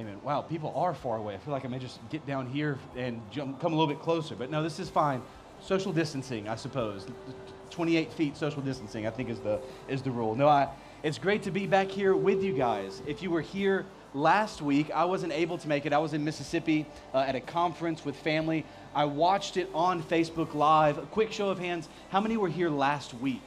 Amen. Wow, people are far away. I feel like I may just get down here and jump, come a little bit closer. But no, this is fine. Social distancing, I suppose. 28 feet social distancing, I think, is the, is the rule. No, I, it's great to be back here with you guys. If you were here last week, I wasn't able to make it. I was in Mississippi uh, at a conference with family. I watched it on Facebook Live. A quick show of hands how many were here last week?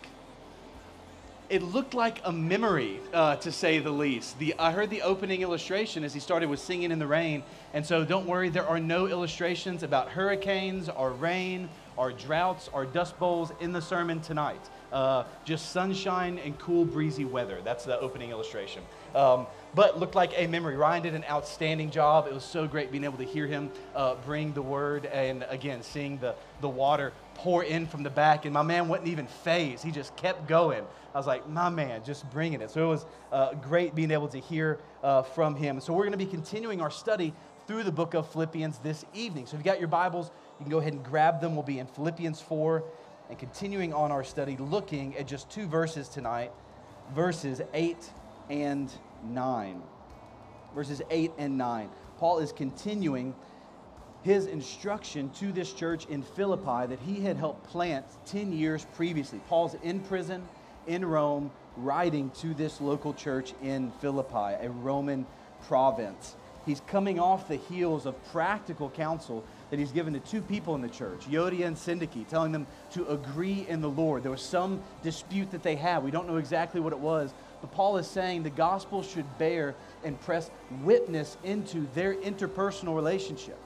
It looked like a memory, uh, to say the least. The, I heard the opening illustration as he started with Singing in the Rain. And so don't worry, there are no illustrations about hurricanes or rain or droughts or dust bowls in the sermon tonight. Uh, just sunshine and cool, breezy weather. That's the opening illustration. Um, but looked like a memory. Ryan did an outstanding job. It was so great being able to hear him uh, bring the word and again, seeing the, the water pour in from the back. And my man wasn't even fazed, he just kept going. I was like, my man, just bringing it. So it was uh, great being able to hear uh, from him. So we're going to be continuing our study through the book of Philippians this evening. So if you got your Bibles, you can go ahead and grab them. We'll be in Philippians 4 and continuing on our study, looking at just two verses tonight verses 8 and 9. Verses 8 and 9. Paul is continuing his instruction to this church in Philippi that he had helped plant 10 years previously. Paul's in prison in Rome, writing to this local church in Philippi, a Roman province. He's coming off the heels of practical counsel that he's given to two people in the church, Euodia and Syntyche, telling them to agree in the Lord. There was some dispute that they had. We don't know exactly what it was, but Paul is saying the gospel should bear and press witness into their interpersonal relationship.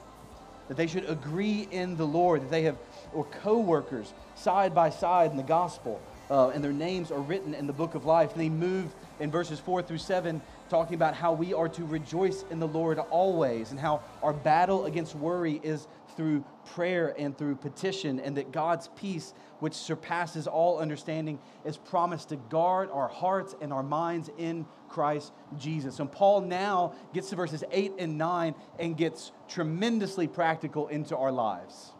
That they should agree in the Lord, that they have, or co workers side by side in the gospel uh, and their names are written in the book of life. And they move in verses 4 through 7, talking about how we are to rejoice in the Lord always, and how our battle against worry is through prayer and through petition, and that God's peace, which surpasses all understanding, is promised to guard our hearts and our minds in Christ Jesus. And Paul now gets to verses 8 and 9 and gets tremendously practical into our lives.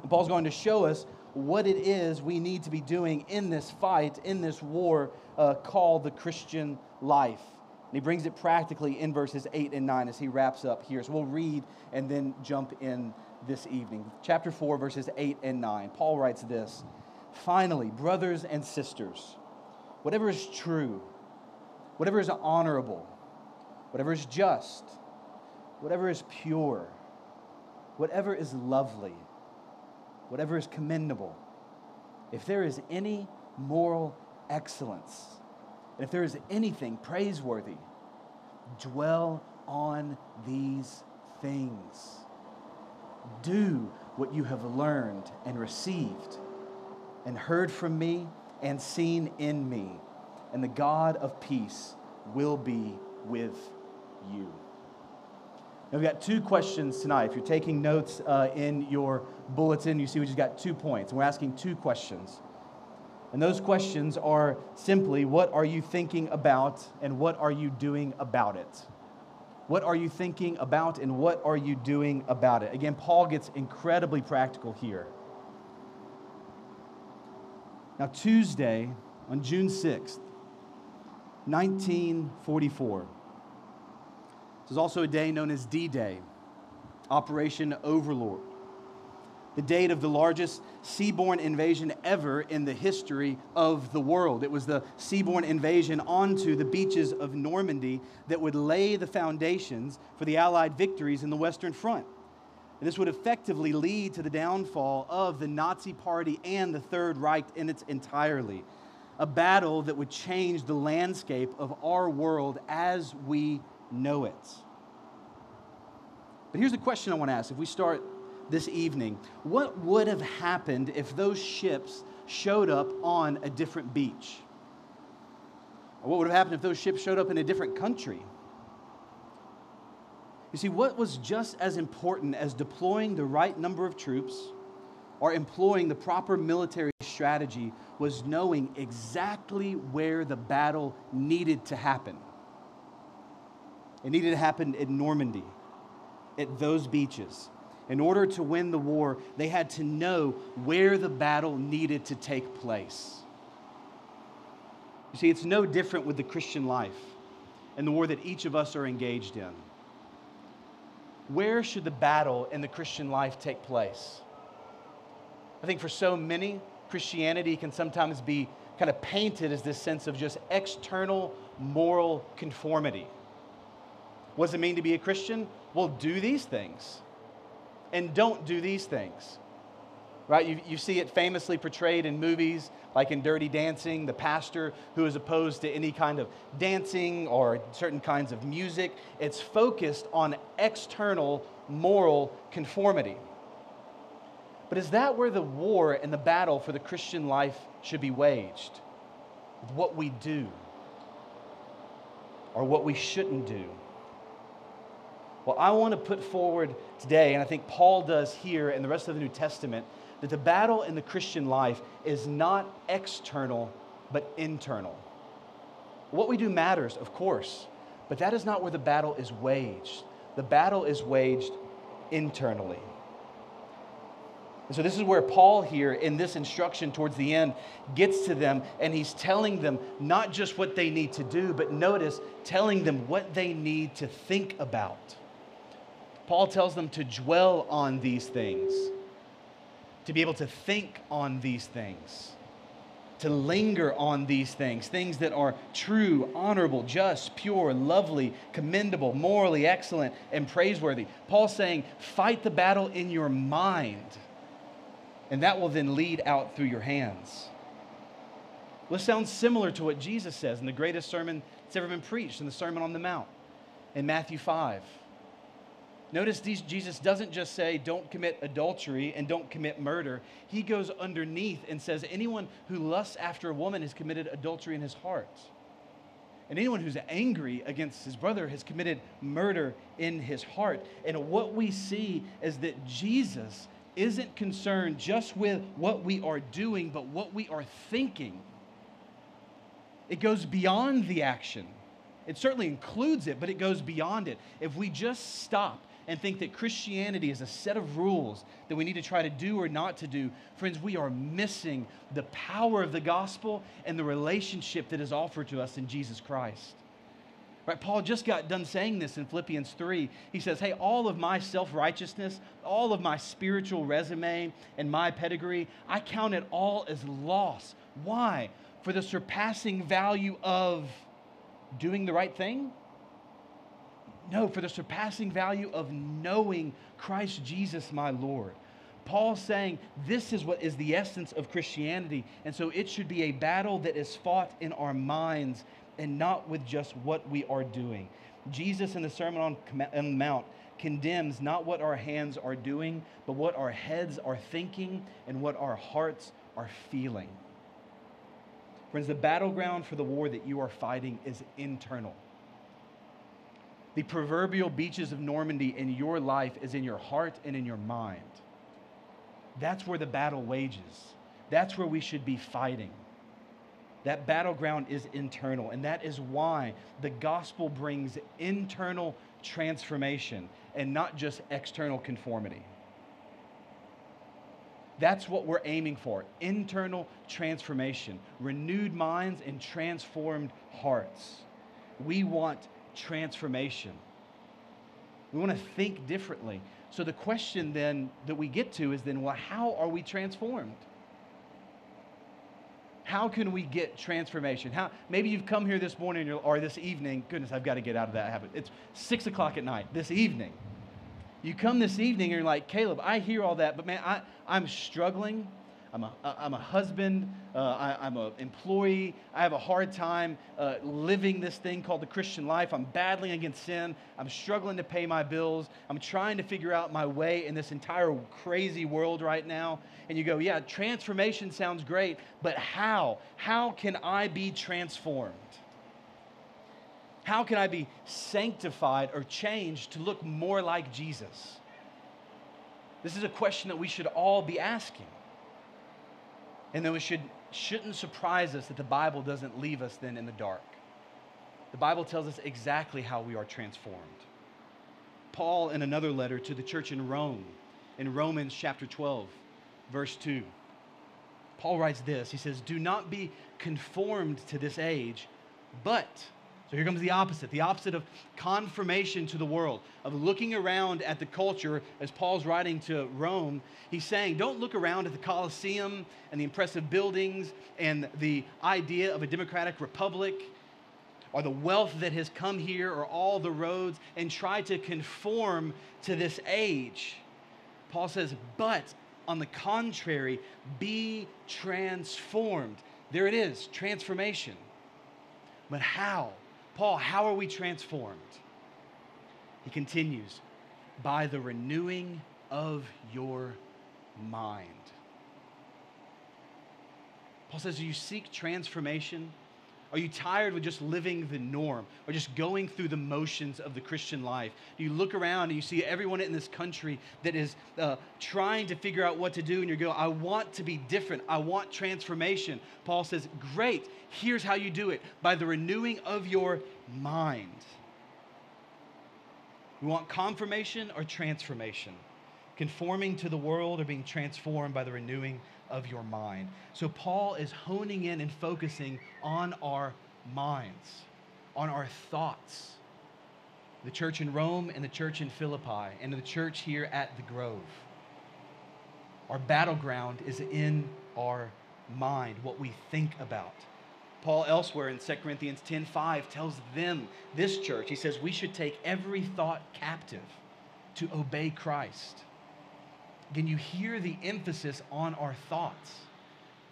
And Paul's going to show us what it is we need to be doing in this fight, in this war uh, called the Christian life. And he brings it practically in verses 8 and 9 as he wraps up here. So we'll read and then jump in this evening. Chapter 4, verses 8 and 9. Paul writes this Finally, brothers and sisters, whatever is true, whatever is honorable, whatever is just, whatever is pure, whatever is lovely whatever is commendable, if there is any moral excellence, and if there is anything praiseworthy, dwell on these things. Do what you have learned and received and heard from me and seen in me, and the God of peace will be with you. Now, we've got two questions tonight. If you're taking notes uh, in your bulletin, you see we just got two points. We're asking two questions. And those questions are simply what are you thinking about and what are you doing about it? What are you thinking about and what are you doing about it? Again, Paul gets incredibly practical here. Now, Tuesday, on June 6th, 1944, this is also a day known as D Day, Operation Overlord, the date of the largest seaborne invasion ever in the history of the world. It was the seaborne invasion onto the beaches of Normandy that would lay the foundations for the Allied victories in the Western Front. And this would effectively lead to the downfall of the Nazi Party and the Third Reich in its entirety. A battle that would change the landscape of our world as we know it. But here's the question I want to ask if we start this evening what would have happened if those ships showed up on a different beach? Or what would have happened if those ships showed up in a different country? You see, what was just as important as deploying the right number of troops or employing the proper military strategy was knowing exactly where the battle needed to happen. It needed to happen in Normandy, at those beaches. In order to win the war, they had to know where the battle needed to take place. You see, it's no different with the Christian life. and the war that each of us are engaged in. Where should the battle in the Christian life take place? I think for so many, Christianity can sometimes be kind of painted as this sense of just external moral conformity. What does it mean to be a Christian? Well, do these things and don't do these things. Right? You, you see it famously portrayed in movies like in Dirty Dancing, the pastor who is opposed to any kind of dancing or certain kinds of music. It's focused on external moral conformity. But is that where the war and the battle for the Christian life should be waged? With what we do or what we shouldn't do? Well, I want to put forward today, and I think Paul does here in the rest of the New Testament, that the battle in the Christian life is not external, but internal. What we do matters, of course, but that is not where the battle is waged. The battle is waged internally. And so, this is where Paul, here in this instruction towards the end, gets to them and he's telling them not just what they need to do, but notice, telling them what they need to think about. Paul tells them to dwell on these things, to be able to think on these things, to linger on these things, things that are true, honorable, just, pure, lovely, commendable, morally excellent, and praiseworthy. Paul's saying, fight the battle in your mind and that will then lead out through your hands. Well, sounds similar to what Jesus says in the greatest sermon that's ever been preached in the Sermon on the Mount in Matthew 5. Notice these, Jesus doesn't just say, don't commit adultery and don't commit murder. He goes underneath and says, anyone who lusts after a woman has committed adultery in his heart. And anyone who's angry against his brother has committed murder in his heart. And what we see is that Jesus isn't concerned just with what we are doing, but what we are thinking. It goes beyond the action. It certainly includes it, but it goes beyond it. If we just stop and think that Christianity is a set of rules that we need to try to do or not to do, friends, we are missing the power of the gospel and the relationship that is offered to us in Jesus Christ. Right? Paul just got done saying this in Philippians 3. He says, Hey, all of my self righteousness, all of my spiritual resume and my pedigree, I count it all as loss. Why? For the surpassing value of doing the right thing? No, for the surpassing value of knowing Christ Jesus, my Lord. Paul's saying this is what is the essence of Christianity. And so it should be a battle that is fought in our minds and not with just what we are doing. Jesus in the Sermon on the Mount condemns not what our hands are doing, but what our heads are thinking and what our hearts are feeling. Friends, the battleground for the war that you are fighting is internal. The proverbial beaches of Normandy in your life is in your heart and in your mind. That's where the battle wages. That's where we should be fighting. That battleground is internal, and that is why the gospel brings internal transformation and not just external conformity. That's what we're aiming for internal transformation, renewed minds and transformed hearts. We want transformation. We want to think differently. So the question then that we get to is then, well, how are we transformed? How can we get transformation? How, maybe you've come here this morning or this evening. Goodness, I've got to get out of that habit. It's six o'clock at night this evening. You come this evening and you're like, Caleb, I hear all that, but man, I, I'm struggling I'm a, I'm a husband, uh, I, am an employee. I have a hard time uh, living this thing called the Christian life. I'm battling against sin. I'm struggling to pay my bills. I'm trying to figure out my way in this entire crazy world right now. And you go, yeah, transformation sounds great, but how? How can I be transformed? How can I be sanctified or changed to look more like Jesus? This is a question that we should all be asking. And then it should, shouldn't surprise us that the Bible doesn't leave us then in the dark. The Bible tells us exactly how we are transformed. Paul, in another letter to the church in Rome, in Romans chapter 12, verse 2, Paul writes this He says, Do not be conformed to this age, but So here comes the opposite the opposite of confirmation to the world, of looking around at the culture. As Paul's writing to Rome, he's saying, don't look around at the Colosseum and the impressive buildings and the idea of a democratic republic or the wealth that has come here or all the roads and try to conform to this age. Paul says, but on the contrary, be transformed. There it is, transformation. But how? Paul, how are we transformed? He continues, by the renewing of your mind. Paul says, you seek transformation? Are you tired with just living the norm or just going through the motions of the Christian life? You look around and you see everyone in this country that is uh, trying to figure out what to do, and you go, I want to be different. I want transformation. Paul says, Great. Here's how you do it by the renewing of your mind. We want confirmation or transformation, conforming to the world or being transformed by the renewing of your mind. So Paul is honing in and focusing on our minds, on our thoughts. The church in Rome and the church in Philippi and the church here at the Grove. Our battleground is in our mind, what we think about. Paul elsewhere in 2 Corinthians 10:5 tells them, this church, he says we should take every thought captive to obey Christ. Again, you hear the emphasis on our thoughts.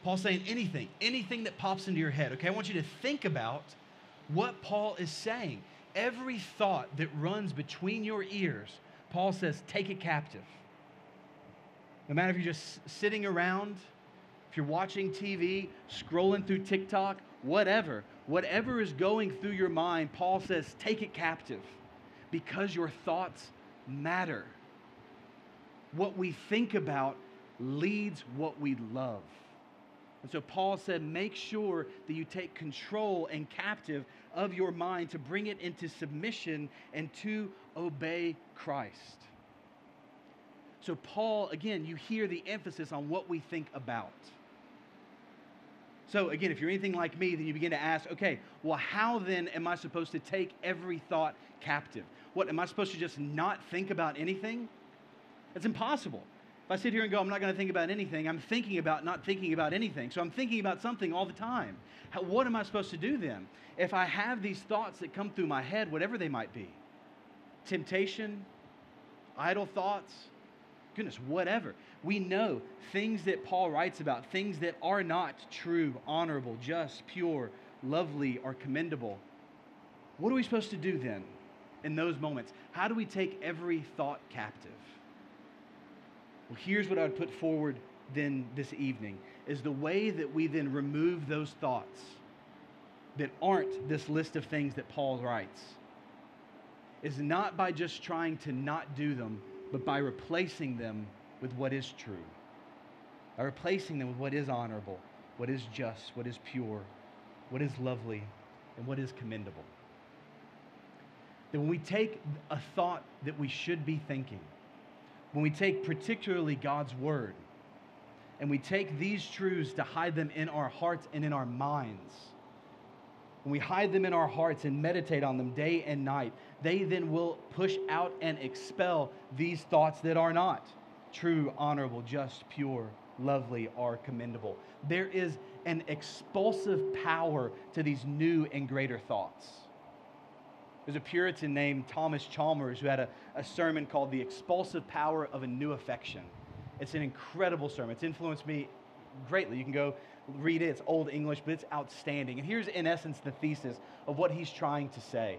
Paul's saying anything, anything that pops into your head, okay? I want you to think about what Paul is saying. Every thought that runs between your ears, Paul says, take it captive. No matter if you're just sitting around, if you're watching TV, scrolling through TikTok, whatever, whatever is going through your mind, Paul says, take it captive because your thoughts matter what we think about leads what we love. And so Paul said, make sure that you take control and captive of your mind to bring it into submission and to obey Christ. So, Paul, again, you hear the emphasis on what we think about. So, again, if you're anything like me, then you begin to ask, okay, well, how then am I supposed to take every thought captive? What, am I supposed to just not think about anything? It's impossible. If I sit here and go, I'm not going to think about anything, I'm thinking about not thinking about anything. So I'm thinking about something all the time. How, what am I supposed to do then? If I have these thoughts that come through my head, whatever they might be temptation, idle thoughts, goodness, whatever. We know things that Paul writes about, things that are not true, honorable, just, pure, lovely, or commendable. What are we supposed to do then in those moments? How do we take every thought captive? Well, here's what I would put forward then this evening is the way that we then remove those thoughts that aren't this list of things that Paul writes is not by just trying to not do them, but by replacing them with what is true. By replacing them with what is honorable, what is just, what is pure, what is lovely, and what is commendable. That when we take a thought that we should be thinking, when we take particularly God's word and we take these truths to hide them in our hearts and in our minds, when we hide them in our hearts and meditate on them day and night, they then will push out and expel these thoughts that are not true, honorable, just, pure, lovely, or commendable. There is an expulsive power to these new and greater thoughts. There's a Puritan named Thomas Chalmers who had a, a sermon called The Expulsive Power of a New Affection. It's an incredible sermon. It's influenced me greatly. You can go read it. It's old English, but it's outstanding. And here's, in essence, the thesis of what he's trying to say.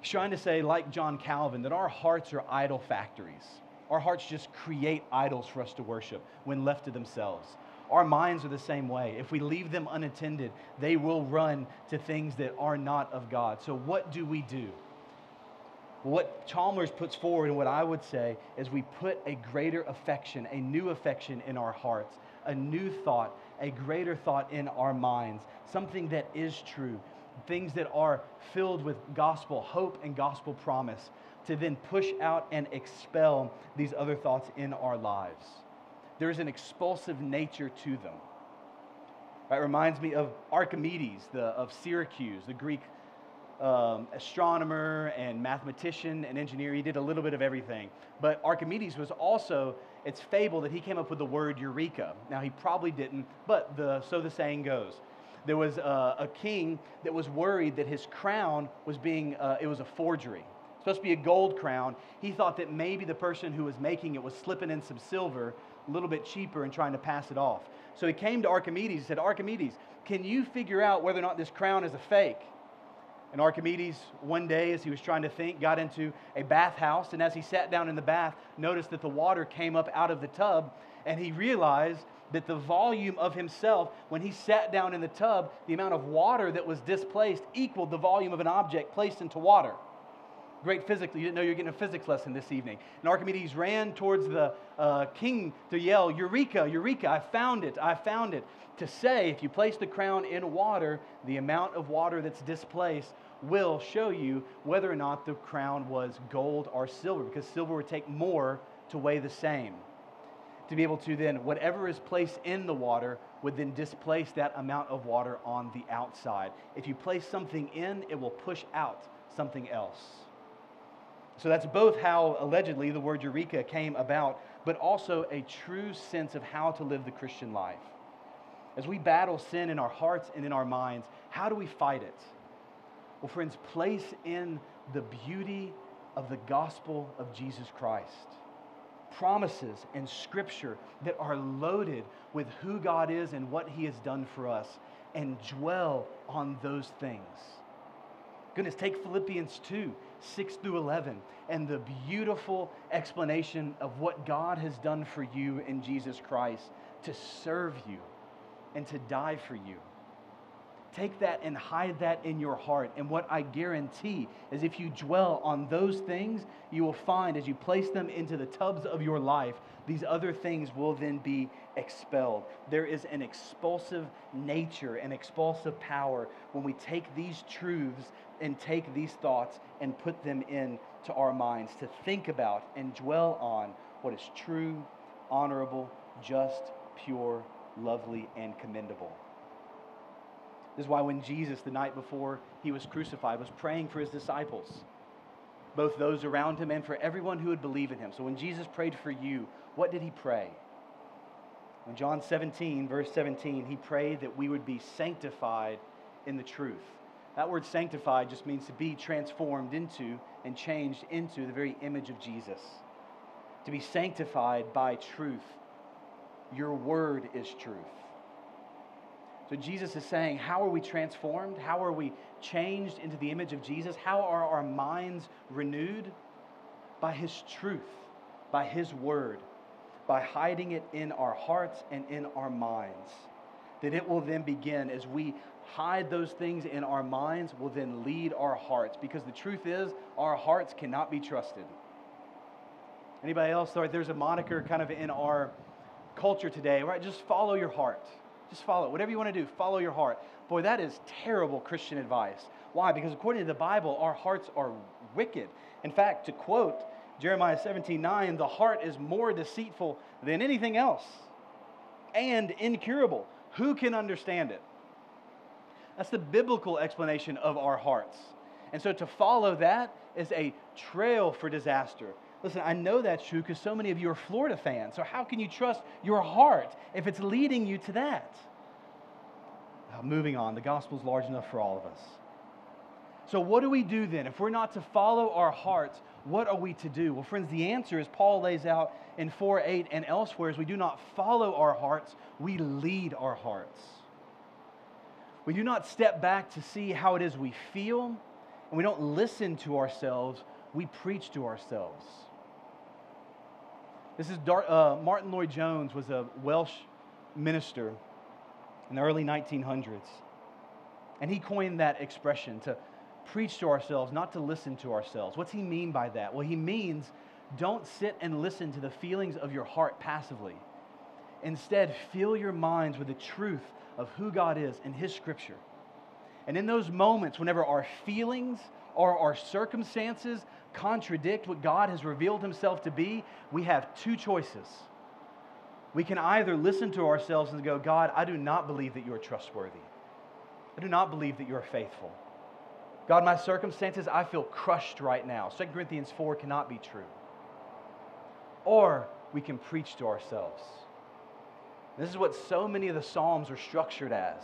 He's trying to say, like John Calvin, that our hearts are idol factories. Our hearts just create idols for us to worship when left to themselves. Our minds are the same way. If we leave them unattended, they will run to things that are not of God. So, what do we do? What Chalmers puts forward, and what I would say, is we put a greater affection, a new affection in our hearts, a new thought, a greater thought in our minds, something that is true, things that are filled with gospel hope and gospel promise, to then push out and expel these other thoughts in our lives there's an expulsive nature to them. Right? Reminds me of Archimedes the, of Syracuse, the Greek um, astronomer and mathematician and engineer. He did a little bit of everything. But Archimedes was also, it's fable that he came up with the word eureka. Now, he probably didn't, but the, so the saying goes. There was a, a king that was worried that his crown was being, uh, it was a forgery. Supposed to be a gold crown. He thought that maybe the person who was making it was slipping in some silver, a little bit cheaper, and trying to pass it off. So he came to Archimedes. and said, Archimedes, can you figure out whether or not this crown is a fake? And Archimedes, one day, as he was trying to think, got into a bathhouse. And as he sat down in the bath, noticed that the water came up out of the tub. And he realized that the volume of himself, when he sat down in the tub, the amount of water that was displaced equaled the volume of an object placed into water. Great physics. You didn't know you were getting a physics lesson this evening. And Archimedes ran towards the uh, king to yell, Eureka, Eureka, I found it, I found it. To say, if you place the crown in water, the amount of water that's displaced will show you whether or not the crown was gold or silver, because silver would take more to weigh the same. To be able to then, whatever is placed in the water would then displace that amount of water on the outside. If you place something in, it will push out something else. So that's both how allegedly the word eureka came about, but also a true sense of how to live the Christian life. As we battle sin in our hearts and in our minds, how do we fight it? Well, friends, place in the beauty of the gospel of Jesus Christ. Promises and scripture that are loaded with who God is and what he has done for us, and dwell on those things. Goodness, take Philippians 2 6 through 11 and the beautiful explanation of what God has done for you in Jesus Christ to serve you and to die for you. Take that and hide that in your heart. And what I guarantee is if you dwell on those things, you will find as you place them into the tubs of your life, these other things will then be expelled. There is an expulsive nature, an expulsive power when we take these truths and take these thoughts and put them into our minds to think about and dwell on what is true, honorable, just, pure, lovely, and commendable. This is why when Jesus, the night before he was crucified, was praying for his disciples, both those around him and for everyone who would believe in him. So when Jesus prayed for you, what did he pray? In John 17, verse 17, he prayed that we would be sanctified in the truth. That word sanctified just means to be transformed into and changed into the very image of Jesus. To be sanctified by truth. Your word is truth. So Jesus is saying, How are we transformed? How are we changed into the image of Jesus? How are our minds renewed? By His truth, by His word, by hiding it in our hearts and in our minds. That it will then begin as we hide those things in our minds, will then lead our hearts. Because the truth is, our hearts cannot be trusted. Anybody else? There's a moniker kind of in our culture today, right? Just follow your heart. Just follow. Whatever you want to do, follow your heart. Boy, that is terrible Christian advice. Why? Because according to the Bible, our hearts are wicked. In fact, to quote Jeremiah 17 9, the heart is more deceitful than anything else and incurable. Who can understand it? That's the biblical explanation of our hearts. And so to follow that is a trail for disaster. Listen, I know that's true because so many of you are Florida fans. So, how can you trust your heart if it's leading you to that? Uh, moving on, the gospel's large enough for all of us. So, what do we do then? If we're not to follow our hearts, what are we to do? Well, friends, the answer, is Paul lays out in 4 8 and elsewhere, is we do not follow our hearts, we lead our hearts. We do not step back to see how it is we feel, and we don't listen to ourselves, we preach to ourselves. This is Dar- uh, Martyn Lloyd-Jones was a Welsh minister in the early 1900s. And he coined that expression to preach to ourselves, not to listen to ourselves. What's he mean by that? Well, he means don't sit and listen to the feelings of your heart passively. Instead, fill your minds with the truth of who God is in his scripture. And in those moments, whenever our feelings or our circumstances contradict what God has revealed himself to be, we have two choices. We can either listen to ourselves and go, God, I do not believe that you are trustworthy. I do not believe that you are faithful. God, my circumstances, I feel crushed right now. 2 Corinthians 4 cannot be true. Or we can preach to ourselves. This is what so many of the Psalms are structured as.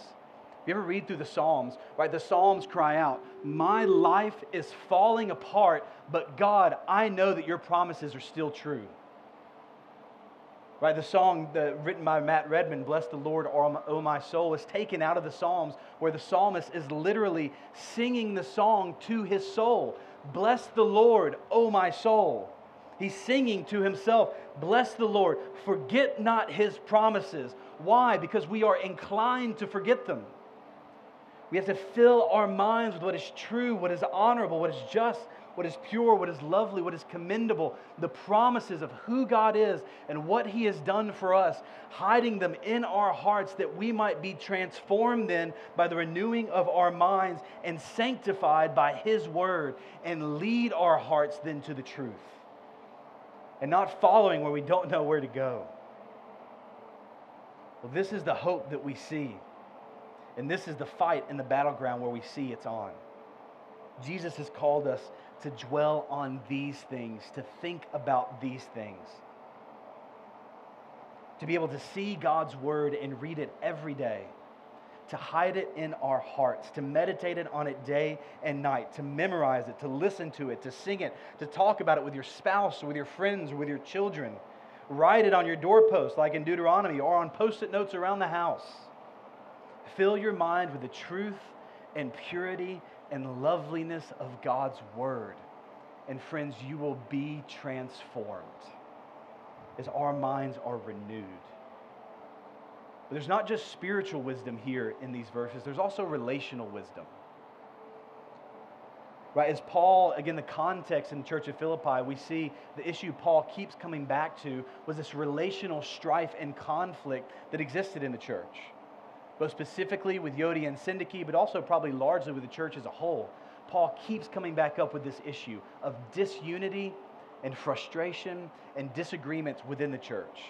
You ever read through the Psalms, right, the Psalms cry out, My life is falling apart, but God, I know that your promises are still true. Right, the song written by Matt Redman, Bless the Lord, O my soul, is taken out of the Psalms where the psalmist is literally singing the song to his soul. Bless the Lord, O my soul. He's singing to himself, Bless the Lord, forget not his promises. Why? Because we are inclined to forget them. We have to fill our minds with what is true, what is honorable, what is just, what is pure, what is lovely, what is commendable, the promises of who God is and what He has done for us, hiding them in our hearts that we might be transformed then by the renewing of our minds and sanctified by His word and lead our hearts then to the truth and not following where we don't know where to go. Well, this is the hope that we see. And this is the fight in the battleground where we see it's on. Jesus has called us to dwell on these things, to think about these things, to be able to see God's word and read it every day, to hide it in our hearts, to meditate it on it day and night, to memorize it, to listen to it, to sing it, to talk about it with your spouse with your friends with your children. Write it on your doorpost, like in Deuteronomy, or on post it notes around the house. Fill your mind with the truth and purity and loveliness of God's word. And friends, you will be transformed as our minds are renewed. But there's not just spiritual wisdom here in these verses, there's also relational wisdom. Right, as Paul, again, the context in the church of Philippi, we see the issue Paul keeps coming back to was this relational strife and conflict that existed in the church both specifically with Euodia and Syntyche, but also probably largely with the church as a whole, Paul keeps coming back up with this issue of disunity and frustration and disagreements within the church.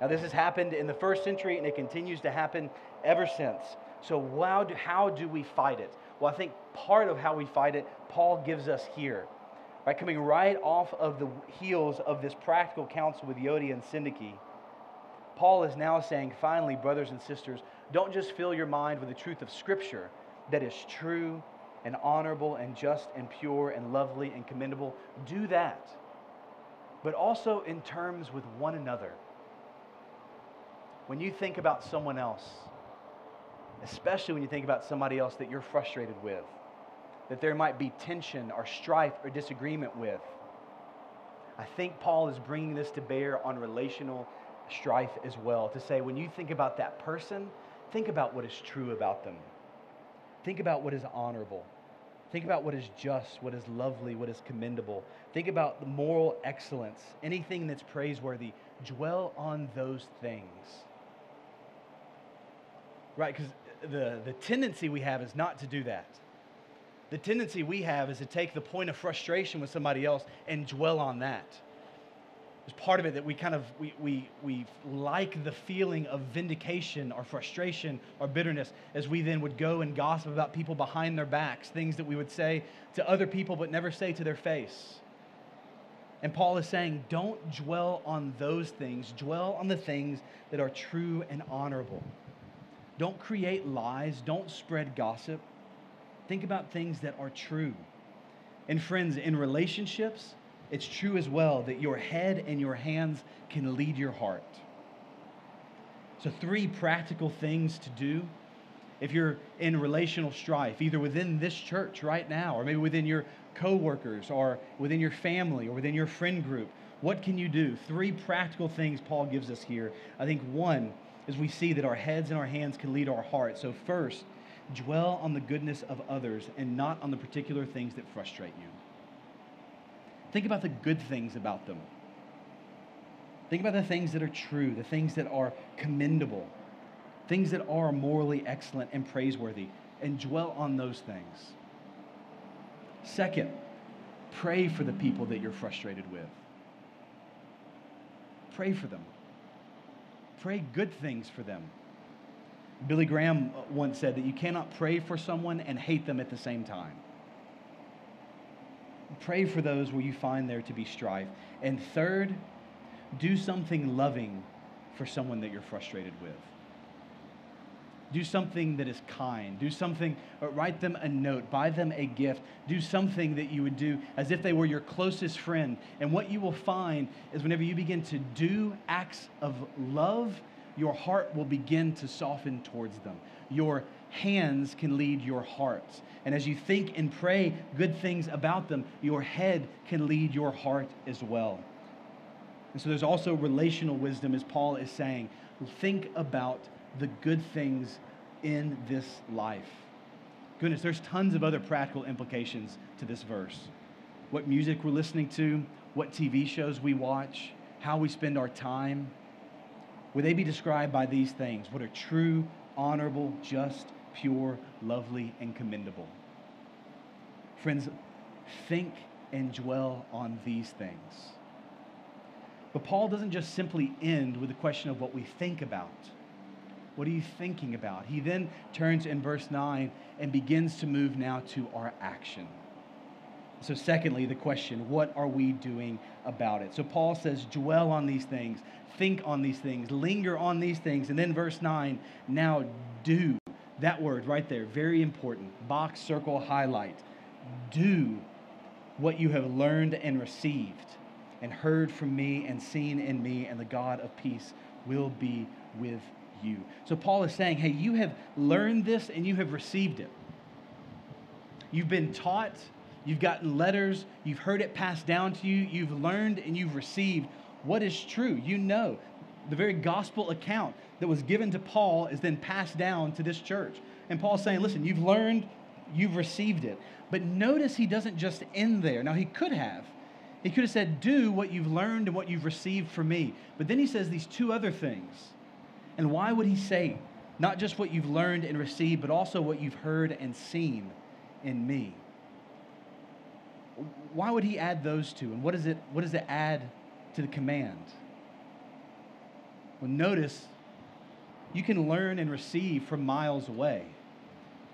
Now, this has happened in the first century and it continues to happen ever since. So, how do, how do we fight it? Well, I think part of how we fight it, Paul gives us here. Right, coming right off of the heels of this practical counsel with Euodia and Syntyche Paul is now saying, finally, brothers and sisters, don't just fill your mind with the truth of Scripture that is true and honorable and just and pure and lovely and commendable. Do that. But also in terms with one another. When you think about someone else, especially when you think about somebody else that you're frustrated with, that there might be tension or strife or disagreement with, I think Paul is bringing this to bear on relational strife as well to say when you think about that person, think about what is true about them. Think about what is honorable. Think about what is just, what is lovely, what is commendable. Think about the moral excellence, anything that's praiseworthy. Dwell on those things. Right? Because the, the tendency we have is not to do that. The tendency we have is to take the point of frustration with somebody else and dwell on that there's part of it that we kind of we, we, we like the feeling of vindication or frustration or bitterness as we then would go and gossip about people behind their backs things that we would say to other people but never say to their face. And paul is saying don't dwell on those things. Dwell on the things that are true and honorable. Don't create lies. Don't spread gossip. Think about things that are true. And friends in relationships it's true as well that your head and your hands can lead your heart. So, three practical things to do if you're in relational strife, either within this church right now, or maybe within your coworkers, or within your family, or within your friend group. What can you do? Three practical things Paul gives us here. I think one is we see that our heads and our hands can lead our hearts. So, first, dwell on the goodness of others and not on the particular things that frustrate you. Think about the good things about them. Think about the things that are true, the things that are commendable, things that are morally excellent and praiseworthy, and dwell on those things. Second, pray for the people that you're frustrated with. Pray for them. Pray good things for them. Billy Graham once said that you cannot pray for someone and hate them at the same time. Pray for those where you find there to be strife. And third, do something loving for someone that you're frustrated with. Do something that is kind. Do something, uh, write them a note, buy them a gift. Do something that you would do as if they were your closest friend. And what you will find is whenever you begin to do acts of love, your heart will begin to soften towards them. Your hands can lead your hearts. And as you think and pray good things about them, your head can lead your heart as well. And so there's also relational wisdom, as Paul is saying. Think about the good things in this life. Goodness, there's tons of other practical implications to this verse. What music we're listening to, what TV shows we watch, how we spend our time. Would they be described by these things? What are true, honorable, just, pure, lovely, and commendable? Friends, think and dwell on these things. But Paul doesn't just simply end with the question of what we think about. What are you thinking about? He then turns in verse 9 and begins to move now to our action. So, secondly, the question what are we doing about it? So, Paul says, dwell on these things, think on these things, linger on these things. And then, verse 9, now do. That word right there, very important. Box, circle, highlight. Do what you have learned and received and heard from me and seen in me, and the God of peace will be with you. So Paul is saying, hey, you have learned this and you have received it. You've been taught, you've gotten letters, you've heard it passed down to you, you've learned and you've received what is true. You know, the very gospel account that was given to Paul is then passed down to this church. And Paul's saying, listen, you've learned, you've received it. But notice he doesn't just end there. Now, he could have. He could have said, Do what you've learned and what you've received from me. But then he says these two other things. And why would he say not just what you've learned and received, but also what you've heard and seen in me? Why would he add those two? And what, is it, what does it add to the command? Well, notice you can learn and receive from miles away.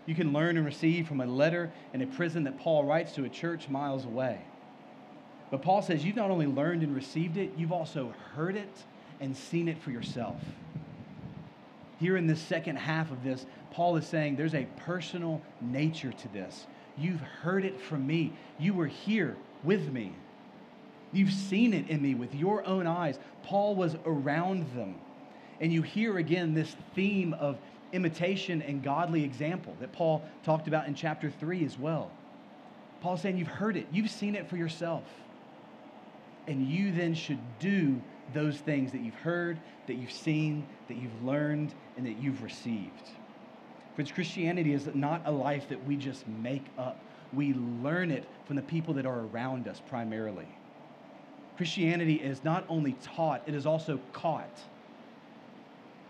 You can learn and receive from a letter in a prison that Paul writes to a church miles away. But Paul says you've not only learned and received it, you've also heard it and seen it for yourself here in this second half of this, Paul is saying there's a personal nature to this. You've heard it from me. You were here with me. You've seen it in me with your own eyes. Paul was around them. And you hear again this theme of imitation and godly example that Paul talked about in chapter 3 as well. Paul's saying you've heard it, you've seen it for yourself. And you then should do those things that you've heard, that you've seen, that you've learned, and that you've received. Friends, Christianity is not a life that we just make up. We learn it from the people that are around us primarily. Christianity is not only taught, it is also caught.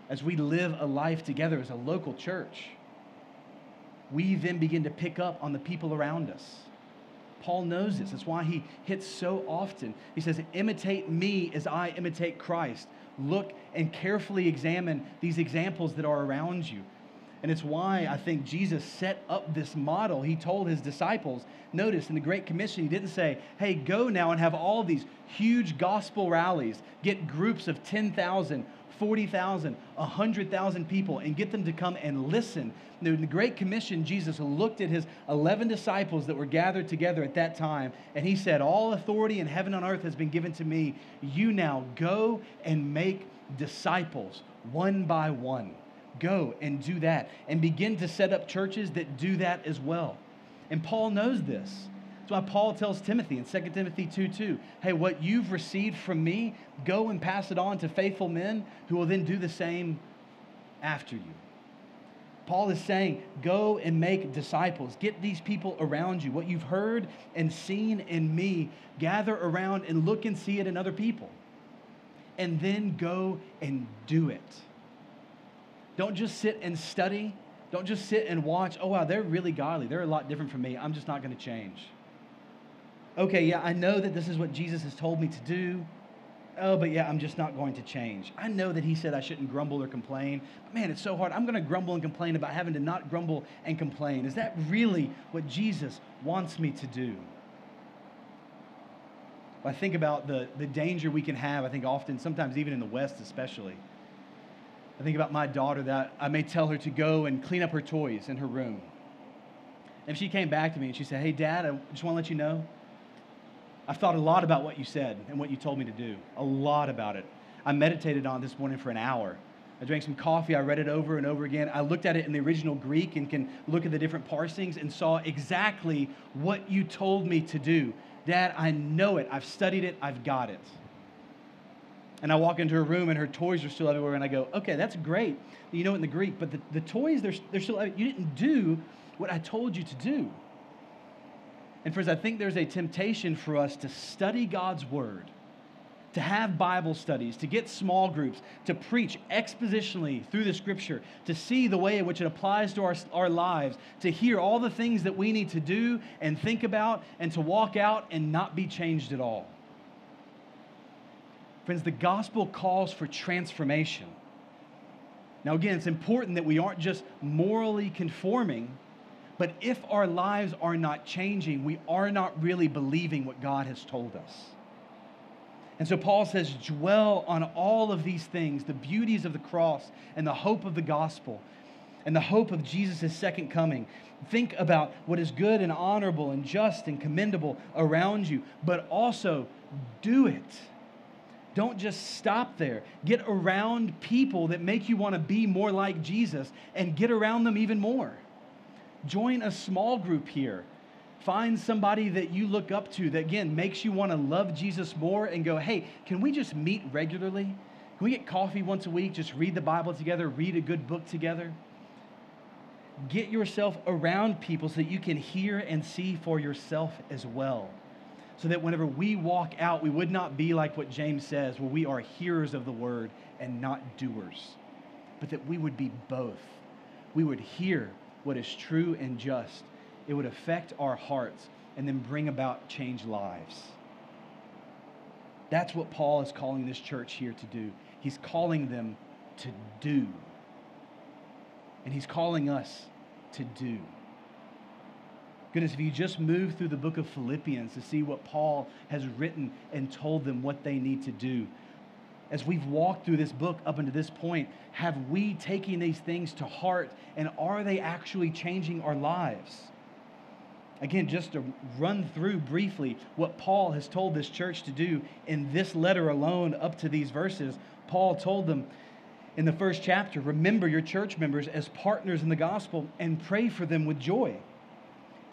As we live a life together as a local church, we then begin to pick up on the people around us. Paul knows this. That's why he hits so often. He says, Imitate me as I imitate Christ. Look and carefully examine these examples that are around you. And it's why I think Jesus set up this model. He told his disciples, notice in the Great Commission, he didn't say, hey, go now and have all these huge gospel rallies, get groups of 10,000 40,000, 100,000 people and get them to come and listen. In the Great Commission, Jesus looked at his 11 disciples that were gathered together at that time, and he said, All authority in heaven and earth has been given to me. You now go and make disciples one by one. Go and do that and begin to set up churches that do that as well. And Paul knows this. That's why Paul tells Timothy in 2 Timothy 2 2, hey, what you've received from me, go and pass it on to faithful men who will then do the same after you. Paul is saying, go and make disciples. Get these people around you. What you've heard and seen in me, gather around and look and see it in other people. And then go and do it. Don't just sit and study. Don't just sit and watch. Oh, wow, they're really godly. They're a lot different from me. I'm just not going to change okay, yeah, I know that this is what Jesus has told me to do. oh, but yeah, I'm just not going to change. I know that he said I shouldn't grumble or complain, but man, it's so hard. I'm going to grumble and complain about having to not grumble and complain. Is that really what Jesus wants me to do? I think about the, the danger we can have, I think often, sometimes even in the West especially. I think about my daughter that I may tell her to go and clean up her toys in her room. And if she came back to me and she said, Hey, Dad, I just want to let you know, I've thought a lot about what you said and what you told me to do. A lot about it. I meditated on this morning for an hour. I drank some coffee. I read it over and over again. I looked at it in the original Greek and can look at the different parsings and saw exactly what you told me to do. Dad, I know it. I've studied it. I've got it. And I walk into her room and her toys are still everywhere. And I go, okay, that's great. You know it in the Greek, but the, the toys, they're, they're still, you didn't do what I told you to do. And friends, I think there's a temptation for us to study God's word, to have Bible studies, to get small groups, to preach expositionally through the scripture, to see the way in which it applies to our, our lives, to hear all the things that we need to do and think about, and to walk out and not be changed at all. Friends, the gospel calls for transformation. Now, again, it's important that we aren't just morally conforming but if our lives are not changing, we are not really believing what God has told us. And so Paul says, dwell on all of these things the beauties of the cross and the hope of the gospel and the hope of Jesus' second coming. Think about what is good and honorable and just and commendable around you, but also do it. Don't just stop there. Get around people that make you want to be more like Jesus and get around them even more. Join a small group here. Find somebody that you look up to that, again, makes you want to love Jesus more and go, hey, can we just meet regularly? Can we get coffee once a week? Just read the Bible together, read a good book together? Get yourself around people so that you can hear and see for yourself as well. So that whenever we walk out, we would not be like what James says, where we are hearers of the word and not doers, but that we would be both. We would hear what is true and just, it would affect our hearts and then bring about changed lives. That's what Paul is calling this church here to do. He's calling them to do. And he's calling us to do. Goodness, if you just move through the book of Philippians to see what Paul has written and told them what they need to do, as we've walked through this book up until this point, have we taken these things to heart and are they actually changing our lives? Again, just to run through briefly what Paul has told this church to do in this letter alone up to these verses, Paul told them in the first chapter remember your church members as partners in the gospel and pray for them with joy.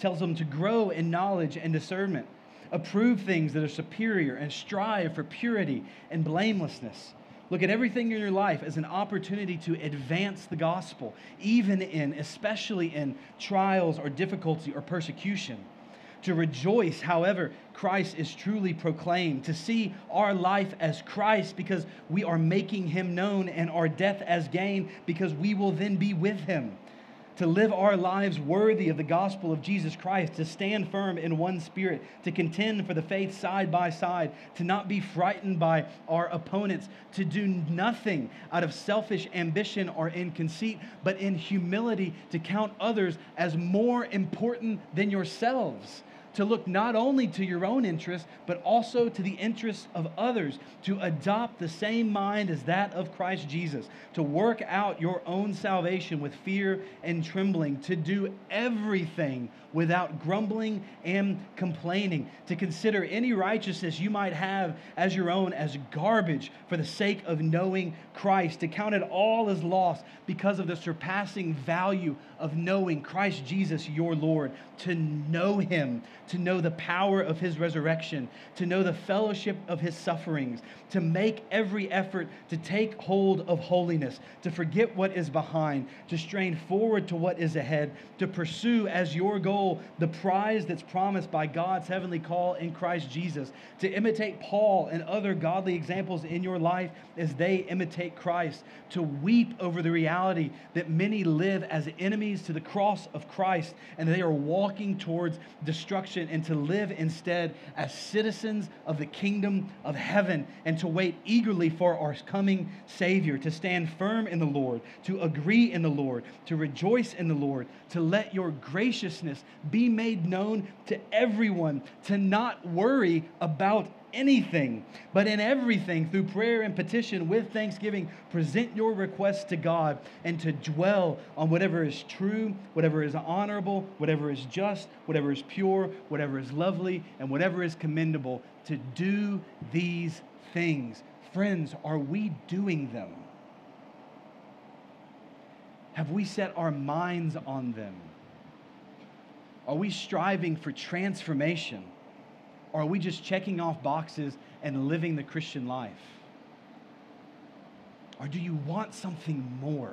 Tells them to grow in knowledge and discernment approve things that are superior, and strive for purity and blamelessness. Look at everything in your life as an opportunity to advance the gospel, even in, especially in trials or difficulty or persecution. To rejoice, however, Christ is truly proclaimed. To see our life as Christ because we are making him known, and our death as gain because we will then be with him to live our lives worthy of the gospel of Jesus Christ, to stand firm in one spirit, to contend for the faith side by side, to not be frightened by our opponents, to do nothing out of selfish ambition or in conceit, but in humility to count others as more important than yourselves to look not only to your own interests, but also to the interests of others, to adopt the same mind as that of Christ Jesus, to work out your own salvation with fear and trembling, to do everything without grumbling and complaining, to consider any righteousness you might have as your own as garbage for the sake of knowing Christ, to count it all as loss because of the surpassing value of knowing Christ Jesus your Lord, to know him, to know the power of his resurrection, to know the fellowship of his sufferings, to make every effort to take hold of holiness, to forget what is behind, to strain forward to what is ahead, to pursue as your goal the prize that's promised by God's heavenly call in Christ Jesus, to imitate Paul and other godly examples in your life as they imitate Christ, to weep over the reality that many live as enemies to the cross of Christ and they are walking towards destruction and to live instead as citizens of the kingdom of heaven and to wait eagerly for our coming Savior, to stand firm in the Lord, to agree in the Lord, to rejoice in the Lord, to let your graciousness be made known to everyone, to not worry about anything, but in everything, through prayer and petition with thanksgiving, present your requests to God and to dwell on whatever is true, whatever is honorable, whatever is just, whatever is pure, whatever is lovely, and whatever is commendable, to do these things. Friends, are we doing them? Have we set our minds on them? Are we striving for transformation? Or are we just checking off boxes and living the Christian life? Or do you want something more?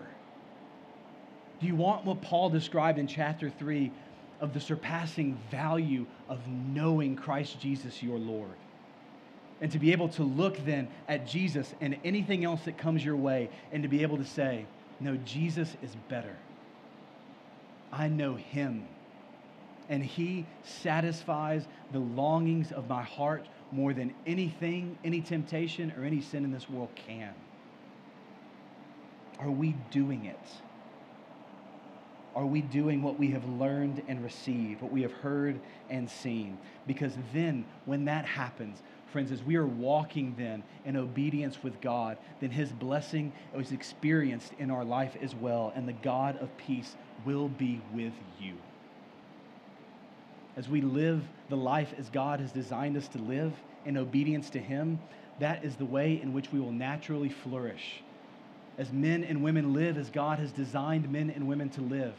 Do you want what Paul described in chapter 3 of the surpassing value of knowing Christ Jesus your Lord? And to be able to look then at Jesus and anything else that comes your way and to be able to say, No, Jesus is better. I know him and He satisfies the longings of my heart more than anything, any temptation, or any sin in this world can. Are we doing it? Are we doing what we have learned and received, what we have heard and seen? Because then, when that happens, friends, as we are walking then in obedience with God, then His blessing is experienced in our life as well, and the God of peace will be with you as we live the life as God has designed us to live in obedience to Him, that is the way in which we will naturally flourish. As men and women live as God has designed men and women to live,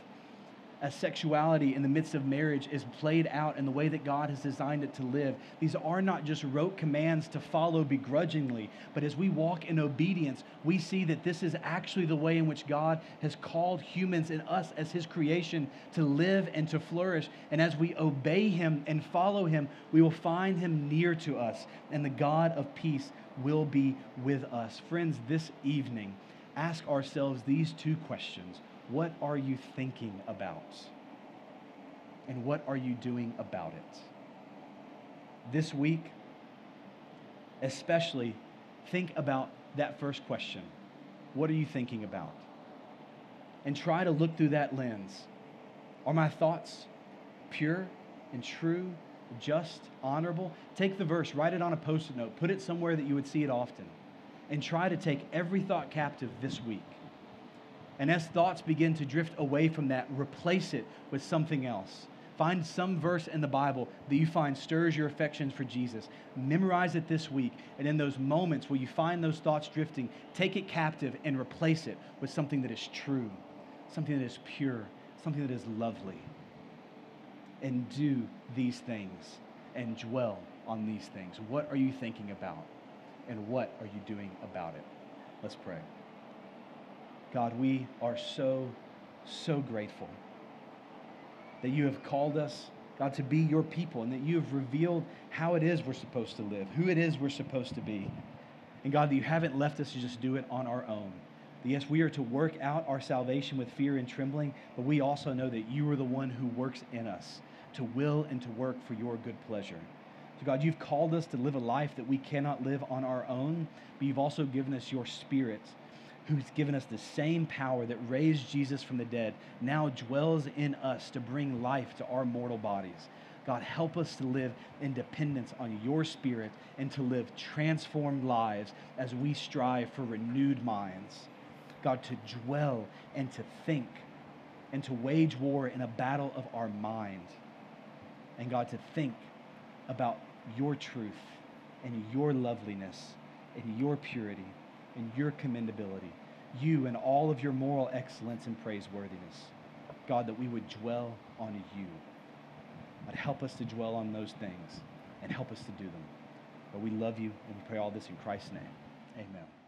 sexuality in the midst of marriage is played out in the way that God has designed it to live. These are not just rote commands to follow begrudgingly, but as we walk in obedience, we see that this is actually the way in which God has called humans and us as His creation to live and to flourish. And as we obey Him and follow Him, we will find Him near to us, and the God of peace will be with us. Friends, this evening, ask ourselves these two questions what are you thinking about? And what are you doing about it? This week, especially, think about that first question What are you thinking about? And try to look through that lens. Are my thoughts pure and true, just, honorable? Take the verse, write it on a post it note, put it somewhere that you would see it often, and try to take every thought captive this week and as thoughts begin to drift away from that, replace it with something else. Find some verse in the Bible that you find stirs your affections for Jesus. Memorize it this week. And in those moments where you find those thoughts drifting, take it captive and replace it with something that is true, something that is pure, something that is lovely. And do these things and dwell on these things. What are you thinking about? And what are you doing about it? Let's pray. God, we are so, so grateful that you have called us, God, to be your people and that you have revealed how it is we're supposed to live, who it is we're supposed to be. And God, that you haven't left us to just do it on our own. That yes, we are to work out our salvation with fear and trembling, but we also know that you are the one who works in us to will and to work for your good pleasure. So, God, you've called us to live a life that we cannot live on our own, but you've also given us your spirit who's given us the same power that raised Jesus from the dead, now dwells in us to bring life to our mortal bodies. God, help us to live in dependence on your spirit and to live transformed lives as we strive for renewed minds. God, to dwell and to think and to wage war in a battle of our mind. And God, to think about your truth and your loveliness and your purity and your commendability, you and all of your moral excellence and praiseworthiness. God, that we would dwell on you. God, help us to dwell on those things and help us to do them. But we love you and we pray all this in Christ's name. Amen.